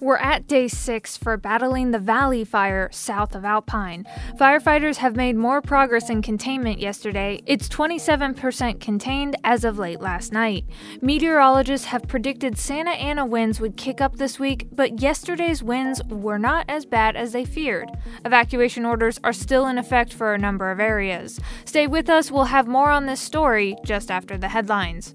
We're at day six for battling the Valley Fire south of Alpine. Firefighters have made more progress in containment yesterday. It's 27% contained as of late last night. Meteorologists have predicted Santa Ana winds would kick up this week, but yesterday's winds were not as bad as they feared. Evacuation orders are still in effect for a number of areas. Stay with us, we'll have more on this story just after the headlines.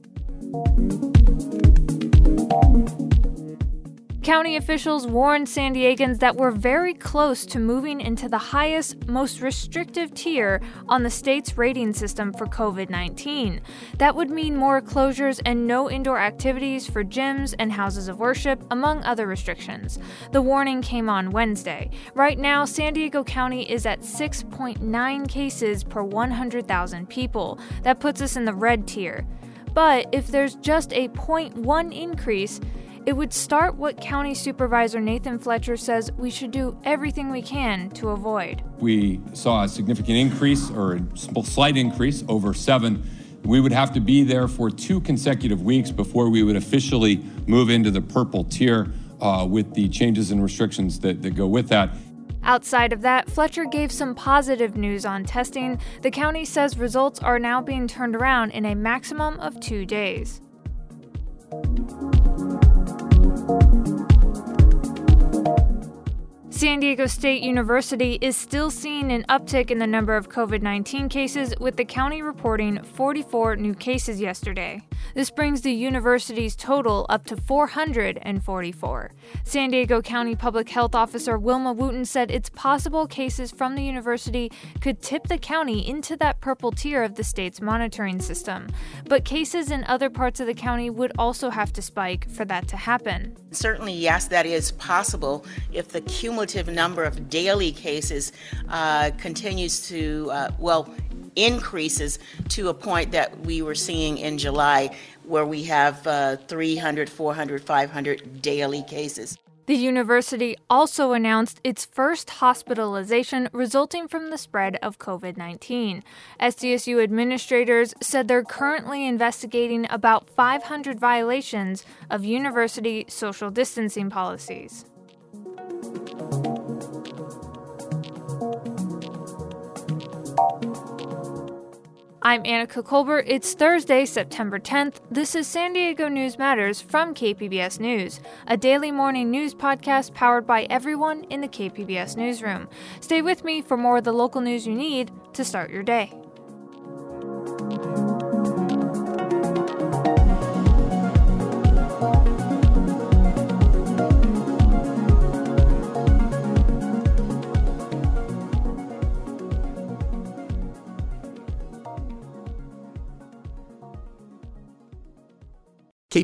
County officials warned San Diegans that we're very close to moving into the highest, most restrictive tier on the state's rating system for COVID 19. That would mean more closures and no indoor activities for gyms and houses of worship, among other restrictions. The warning came on Wednesday. Right now, San Diego County is at 6.9 cases per 100,000 people. That puts us in the red tier. But if there's just a 0.1 increase, it would start what County Supervisor Nathan Fletcher says we should do everything we can to avoid. We saw a significant increase or a slight increase over seven. We would have to be there for two consecutive weeks before we would officially move into the purple tier uh, with the changes and restrictions that, that go with that. Outside of that, Fletcher gave some positive news on testing. The county says results are now being turned around in a maximum of two days. San Diego State University is still seeing an uptick in the number of COVID 19 cases, with the county reporting 44 new cases yesterday. This brings the university's total up to 444. San Diego County Public Health Officer Wilma Wooten said it's possible cases from the university could tip the county into that purple tier of the state's monitoring system. But cases in other parts of the county would also have to spike for that to happen. Certainly, yes, that is possible if the cumulative number of daily cases uh, continues to, uh, well, increases to a point that we were seeing in July, where we have uh, 300, 400, 500 daily cases. The university also announced its first hospitalization resulting from the spread of COVID 19. SDSU administrators said they're currently investigating about 500 violations of university social distancing policies. I'm Annika Colbert. It's Thursday, September 10th. This is San Diego News Matters from KPBS News, a daily morning news podcast powered by everyone in the KPBS newsroom. Stay with me for more of the local news you need to start your day.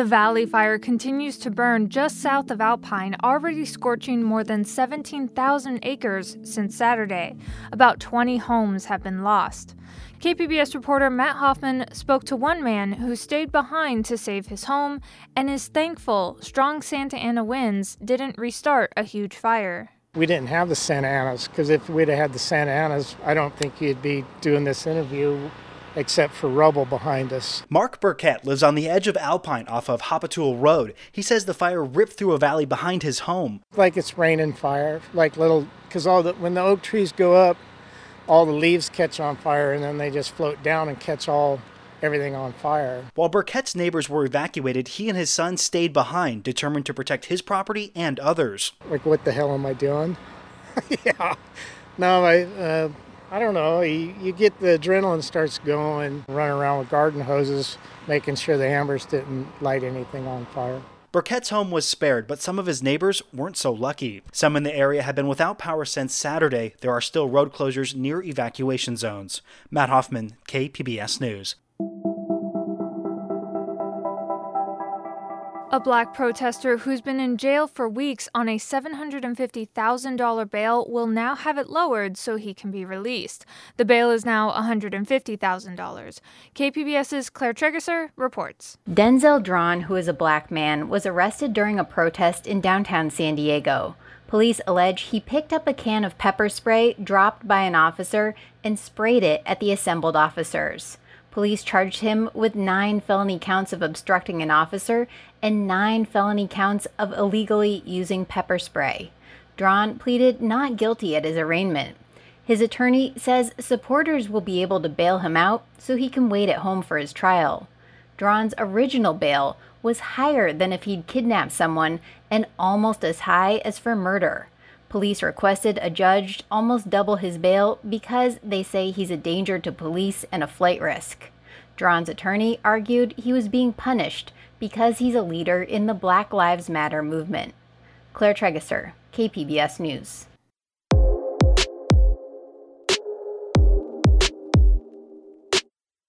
The Valley Fire continues to burn just south of Alpine, already scorching more than 17,000 acres since Saturday. About 20 homes have been lost. KPBS reporter Matt Hoffman spoke to one man who stayed behind to save his home and is thankful strong Santa Ana winds didn't restart a huge fire. We didn't have the Santa Anas because if we'd have had the Santa Anas, I don't think you'd be doing this interview except for rubble behind us. Mark Burkett lives on the edge of Alpine off of Japatul Road. He says the fire ripped through a valley behind his home. Like it's raining fire, like little, because all the when the oak trees go up, all the leaves catch on fire and then they just float down and catch all everything on fire. While Burkett's neighbors were evacuated, he and his son stayed behind, determined to protect his property and others. Like, what the hell am I doing? yeah. No, I. Uh, I don't know. You, you get the adrenaline starts going, running around with garden hoses, making sure the hammers didn't light anything on fire. Burkett's home was spared, but some of his neighbors weren't so lucky. Some in the area have been without power since Saturday. There are still road closures near evacuation zones. Matt Hoffman, KPBS News. A black protester who's been in jail for weeks on a $750,000 bail will now have it lowered so he can be released. The bail is now $150,000. KPBS's Claire Trageser reports. Denzel Drawn, who is a black man, was arrested during a protest in downtown San Diego. Police allege he picked up a can of pepper spray dropped by an officer and sprayed it at the assembled officers. Police charged him with nine felony counts of obstructing an officer and nine felony counts of illegally using pepper spray. Drawn pleaded not guilty at his arraignment. His attorney says supporters will be able to bail him out so he can wait at home for his trial. Drawn's original bail was higher than if he'd kidnapped someone and almost as high as for murder. Police requested a judge almost double his bail because they say he's a danger to police and a flight risk. Drawn's attorney argued he was being punished because he's a leader in the Black Lives Matter movement. Claire Trageser, KPBS News.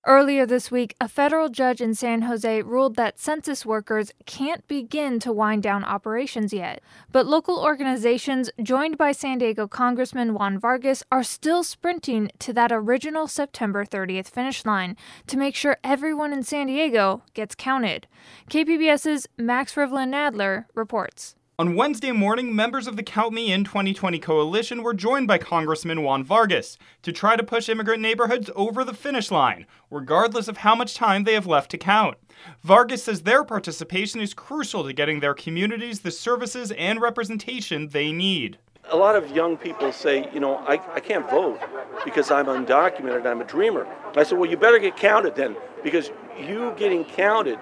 Earlier this week, a federal judge in San Jose ruled that census workers can't begin to wind down operations yet. But local organizations, joined by San Diego Congressman Juan Vargas, are still sprinting to that original September 30th finish line to make sure everyone in San Diego gets counted. KPBS's Max Rivlin Nadler reports. On Wednesday morning, members of the Count Me In 2020 coalition were joined by Congressman Juan Vargas to try to push immigrant neighborhoods over the finish line, regardless of how much time they have left to count. Vargas says their participation is crucial to getting their communities the services and representation they need. A lot of young people say, you know, I, I can't vote because I'm undocumented, I'm a dreamer. I said, well, you better get counted then, because you getting counted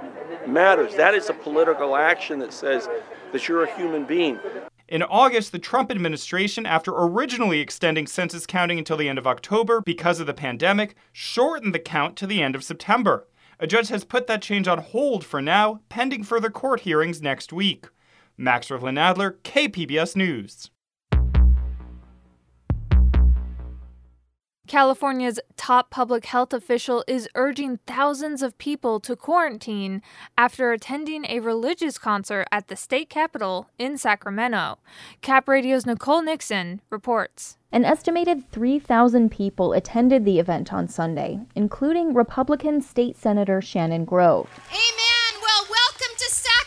matters. That is a political action that says that you're a human being. In August, the Trump administration, after originally extending census counting until the end of October because of the pandemic, shortened the count to the end of September. A judge has put that change on hold for now, pending further court hearings next week. Max Rivlin Nadler, KPBS News. California's top public health official is urging thousands of people to quarantine after attending a religious concert at the state capitol in Sacramento. Cap Radio's Nicole Nixon reports. An estimated 3,000 people attended the event on Sunday, including Republican State Senator Shannon Grove. Amen. Well, welcome to Sacramento.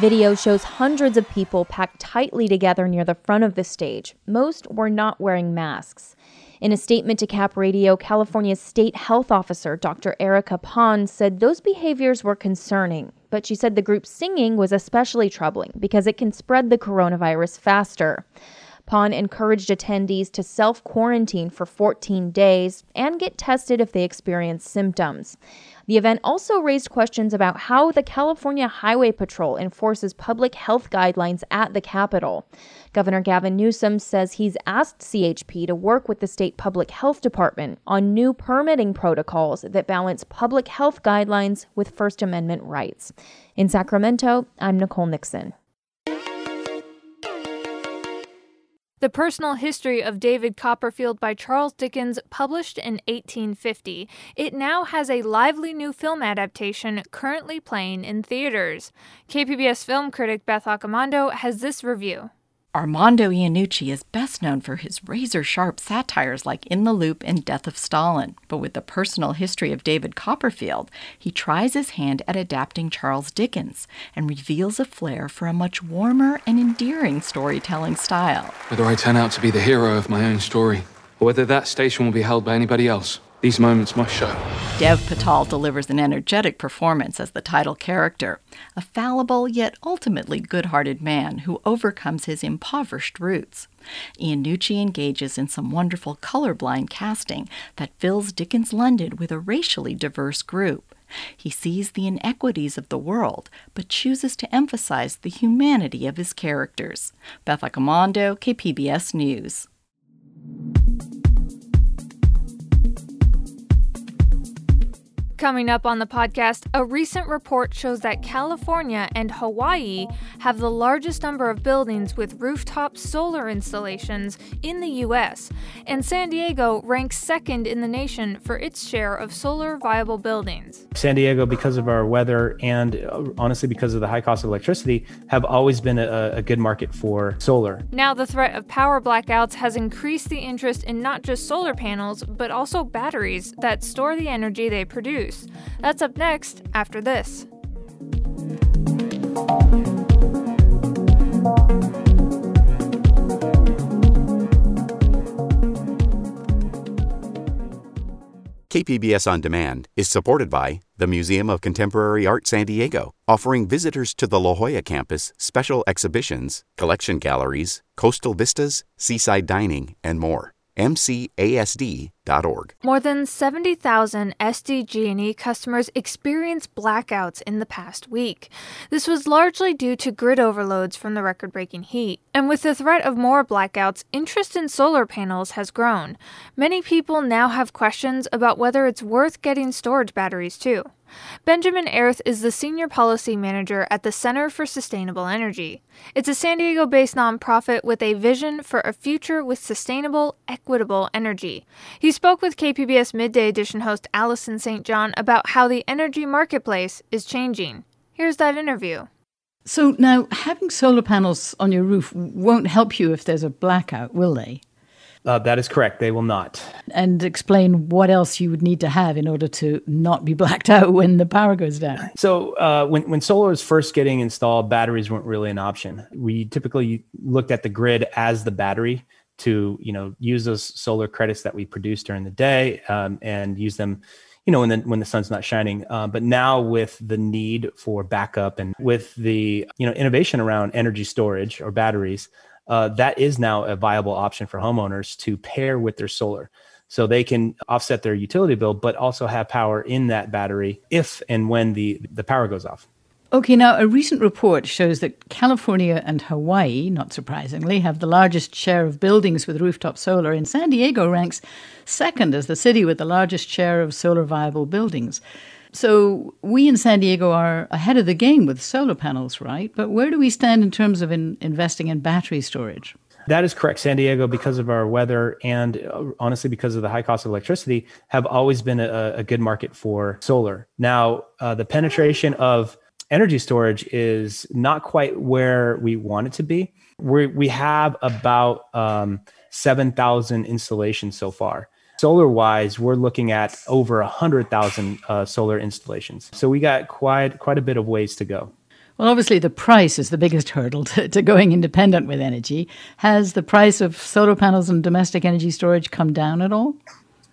Video shows hundreds of people packed tightly together near the front of the stage. Most were not wearing masks. In a statement to Cap Radio, California's state health officer, Dr. Erica Pan, said those behaviors were concerning, but she said the group singing was especially troubling because it can spread the coronavirus faster. Pan encouraged attendees to self quarantine for 14 days and get tested if they experience symptoms. The event also raised questions about how the California Highway Patrol enforces public health guidelines at the Capitol. Governor Gavin Newsom says he's asked CHP to work with the state public health department on new permitting protocols that balance public health guidelines with First Amendment rights. In Sacramento, I'm Nicole Nixon. The Personal History of David Copperfield by Charles Dickens, published in 1850. It now has a lively new film adaptation currently playing in theaters. KPBS film critic Beth Accomando has this review. Armando Iannucci is best known for his razor sharp satires like In the Loop and Death of Stalin. But with the personal history of David Copperfield, he tries his hand at adapting Charles Dickens and reveals a flair for a much warmer and endearing storytelling style. Whether I turn out to be the hero of my own story, or whether that station will be held by anybody else, these moments must show. Dev Patel delivers an energetic performance as the title character, a fallible yet ultimately good hearted man who overcomes his impoverished roots. Iannucci engages in some wonderful colorblind casting that fills Dickens' London with a racially diverse group. He sees the inequities of the world, but chooses to emphasize the humanity of his characters. Beth Accomando, KPBS News. Coming up on the podcast, a recent report shows that California and Hawaii have the largest number of buildings with rooftop solar installations in the U.S., and San Diego ranks second in the nation for its share of solar viable buildings. San Diego, because of our weather and uh, honestly because of the high cost of electricity, have always been a, a good market for solar. Now, the threat of power blackouts has increased the interest in not just solar panels, but also batteries that store the energy they produce. That's up next after this. KPBS On Demand is supported by the Museum of Contemporary Art San Diego, offering visitors to the La Jolla campus special exhibitions, collection galleries, coastal vistas, seaside dining, and more mcasd.org. More than 70,000 SDG&E customers experienced blackouts in the past week. This was largely due to grid overloads from the record-breaking heat. And with the threat of more blackouts, interest in solar panels has grown. Many people now have questions about whether it's worth getting storage batteries too. Benjamin Airth is the Senior Policy Manager at the Center for Sustainable Energy. It's a San Diego based nonprofit with a vision for a future with sustainable, equitable energy. He spoke with KPBS Midday Edition host Allison St. John about how the energy marketplace is changing. Here's that interview. So, now having solar panels on your roof won't help you if there's a blackout, will they? Uh, that is correct. They will not. And explain what else you would need to have in order to not be blacked out when the power goes down. So, uh, when, when solar was first getting installed, batteries weren't really an option. We typically looked at the grid as the battery to, you know, use those solar credits that we produce during the day um, and use them you know when the when the sun's not shining uh, but now with the need for backup and with the you know innovation around energy storage or batteries uh, that is now a viable option for homeowners to pair with their solar. So they can offset their utility bill, but also have power in that battery if and when the, the power goes off. Okay, now a recent report shows that California and Hawaii, not surprisingly, have the largest share of buildings with rooftop solar, and San Diego ranks second as the city with the largest share of solar viable buildings. So we in San Diego are ahead of the game with solar panels, right? But where do we stand in terms of in investing in battery storage? That is correct. San Diego, because of our weather and uh, honestly because of the high cost of electricity, have always been a, a good market for solar. Now, uh, the penetration of energy storage is not quite where we want it to be. we we have about um, 7,000 installations so far solar wise, we're looking at over a hundred thousand uh, solar installations. So we got quite quite a bit of ways to go. Well, obviously, the price is the biggest hurdle to, to, going independent with energy. Has the price of solar panels and domestic energy storage come down at all?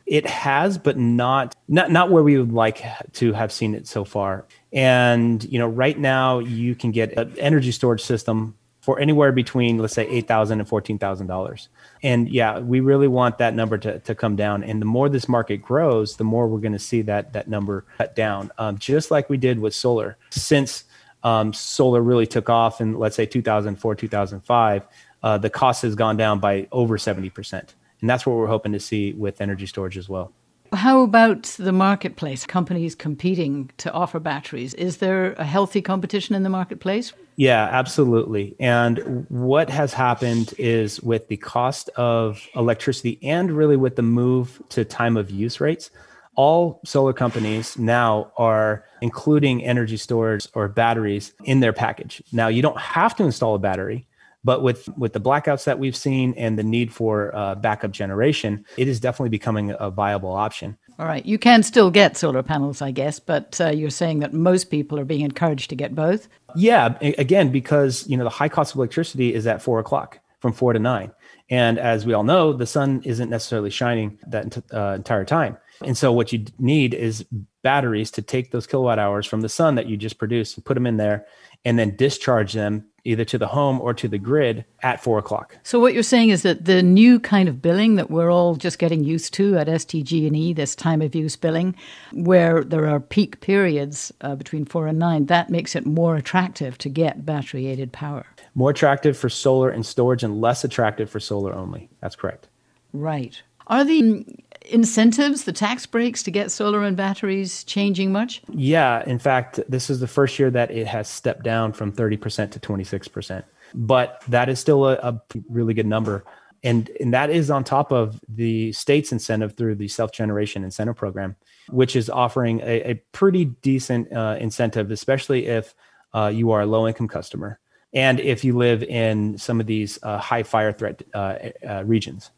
It has, but not not not where we would like to have seen it so far. And you know, right now you can get an energy storage system for anywhere between let's say eight thousand and fourteen thousand dollars. And yeah, we really want that number to, to come down. And the more this market grows, the more we're going to see that that number cut down. Um, just like we did with solar, since um, solar really took off in let's say 2004 2005, uh, the cost has gone down by over seventy percent. And that's what we're hoping to see with energy storage as well. How about the marketplace? Companies competing to offer batteries. Is there a healthy competition in the marketplace? Yeah, absolutely. And what has happened is with the cost of electricity and really with the move to time of use rates, all solar companies now are including energy storage or batteries in their package. Now, you don't have to install a battery, but with with the blackouts that we've seen and the need for uh, backup generation, it is definitely becoming a viable option. All right, you can still get solar panels, I guess, but uh, you're saying that most people are being encouraged to get both. Yeah, again, because you know the high cost of electricity is at four o'clock from four to nine, and as we all know, the sun isn't necessarily shining that uh, entire time. And so, what you need is batteries to take those kilowatt hours from the sun that you just produced and put them in there, and then discharge them either to the home or to the grid at four o'clock. So what you're saying is that the new kind of billing that we're all just getting used to at SDG&E, this time of use billing, where there are peak periods uh, between four and nine, that makes it more attractive to get battery aided power. More attractive for solar and storage, and less attractive for solar only. That's correct. Right. Are the incentives, the tax breaks to get solar and batteries changing much? Yeah, in fact, this is the first year that it has stepped down from 30% to 26%. But that is still a, a really good number. And, and that is on top of the state's incentive through the self generation incentive program, which is offering a, a pretty decent uh, incentive, especially if uh, you are a low income customer and if you live in some of these uh, high fire threat uh, uh, regions.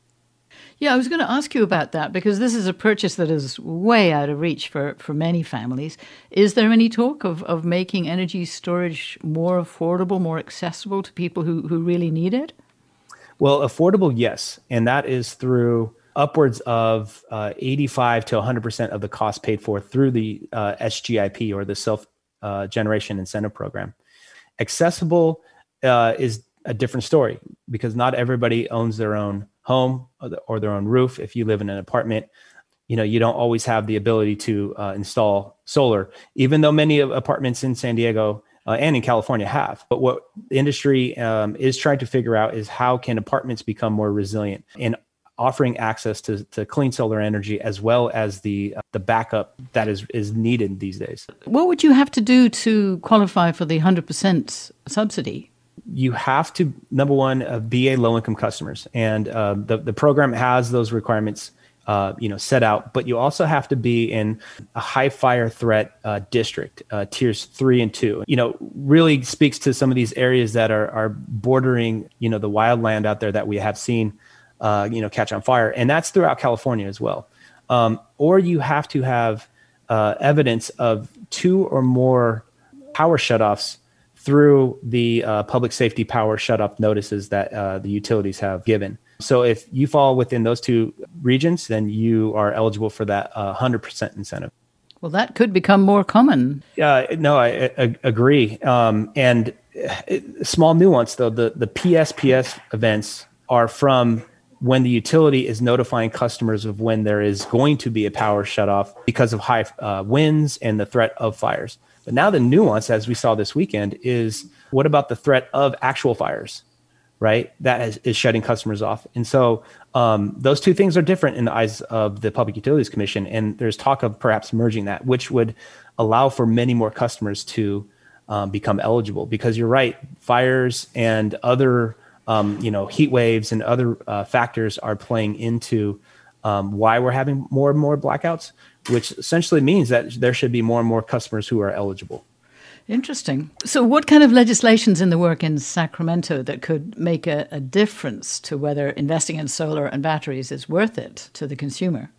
Yeah, I was going to ask you about that because this is a purchase that is way out of reach for, for many families. Is there any talk of, of making energy storage more affordable, more accessible to people who, who really need it? Well, affordable, yes. And that is through upwards of uh, 85 to 100% of the cost paid for through the uh, SGIP or the Self uh, Generation Incentive Program. Accessible uh, is a different story because not everybody owns their own home or their own roof. If you live in an apartment, you know you don't always have the ability to uh, install solar, even though many apartments in San Diego uh, and in California have. But what the industry um, is trying to figure out is how can apartments become more resilient and offering access to, to clean solar energy as well as the uh, the backup that is is needed these days. What would you have to do to qualify for the 100% subsidy? You have to number one uh, be a low income customers, and uh, the the program has those requirements uh, you know set out but you also have to be in a high fire threat uh, district uh, tiers three and two. You know really speaks to some of these areas that are are bordering you know the wildland out there that we have seen uh, you know catch on fire. And that's throughout california as well. Um, or you have to have evidence of two or more power shutoffs through the uh, public safety power shutoff notices that the utilities have given so if you fall within those two regions, then you are eligible for that uh, 100% incentive. Well, that could become more common. Uh, no, I, I agree. Um, and it, uh, small nuance though, the, the PSPS events are from when the utility is notifying customers of when there is going to be a power shutoff because of high uh, winds and the threat of fires. But now the nuance, as we saw this weekend, is what about the threat of actual fires? right? That is, is shutting customers off. And so um, those two things are different in the eyes of the Public Utilities Commission. And there's talk of perhaps merging that, which would allow for many more customers to um, become eligible. Because you're right, fires and other um, you know heat waves and other uh, factors are playing into um, why we're having more and more blackouts, which essentially means that there should be more and more customers who are eligible. Interesting. So, what kind of legislation's in the work in Sacramento that could make a, a, difference to whether investing in solar and batteries is worth it to the consumer?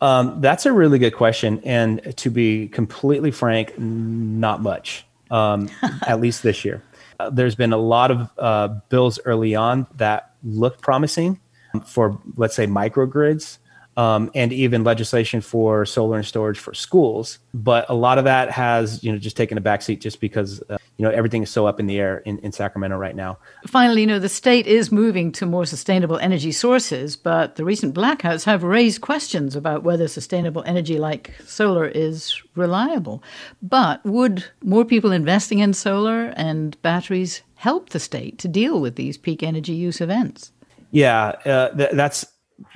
Um, that's a really good question. And to be completely frank, not much, um, at least this year. Uh, there's been a lot of uh, bills early on that looked promising for, let's say, microgrids um, and even legislation for solar and storage for schools. But a lot of that has, you know, just taken a backseat just because, uh, you know, everything is so up in the air in, in Sacramento right now. Finally, you know, the state is moving to more sustainable energy sources, but the recent blackouts have raised questions about whether sustainable energy like solar is reliable. But would more people investing in solar and batteries help the state to deal with these peak energy use events? Yeah, uh, th- that's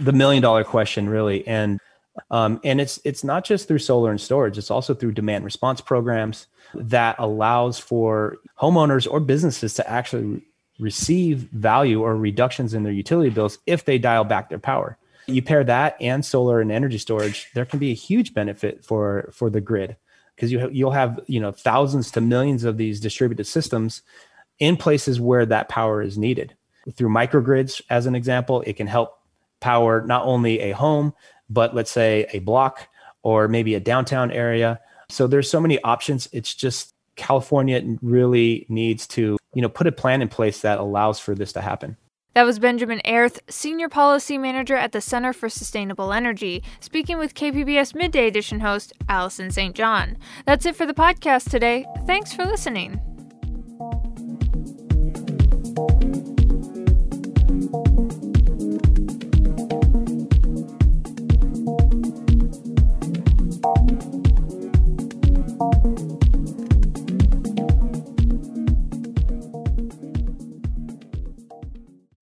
the million dollar question really. And um, and it's it's not just through solar and storage it's also through demand response programs that allows for homeowners or businesses to actually receive value or reductions in their utility bills if they dial back their power. You pair that and solar and energy storage there can be a huge benefit for for the grid because you you'll have you know thousands to millions of these distributed systems in places where that power is needed through microgrids as an example it can help power not only a home, but let's say a block or maybe a downtown area. So there's so many options. It's just California really needs to, you know, put a plan in place that allows for this to happen. That was Benjamin Airth, Senior Policy Manager at the Center for Sustainable Energy, speaking with KPBS Midday Edition host Allison St. John. That's it for the podcast today. Thanks for listening.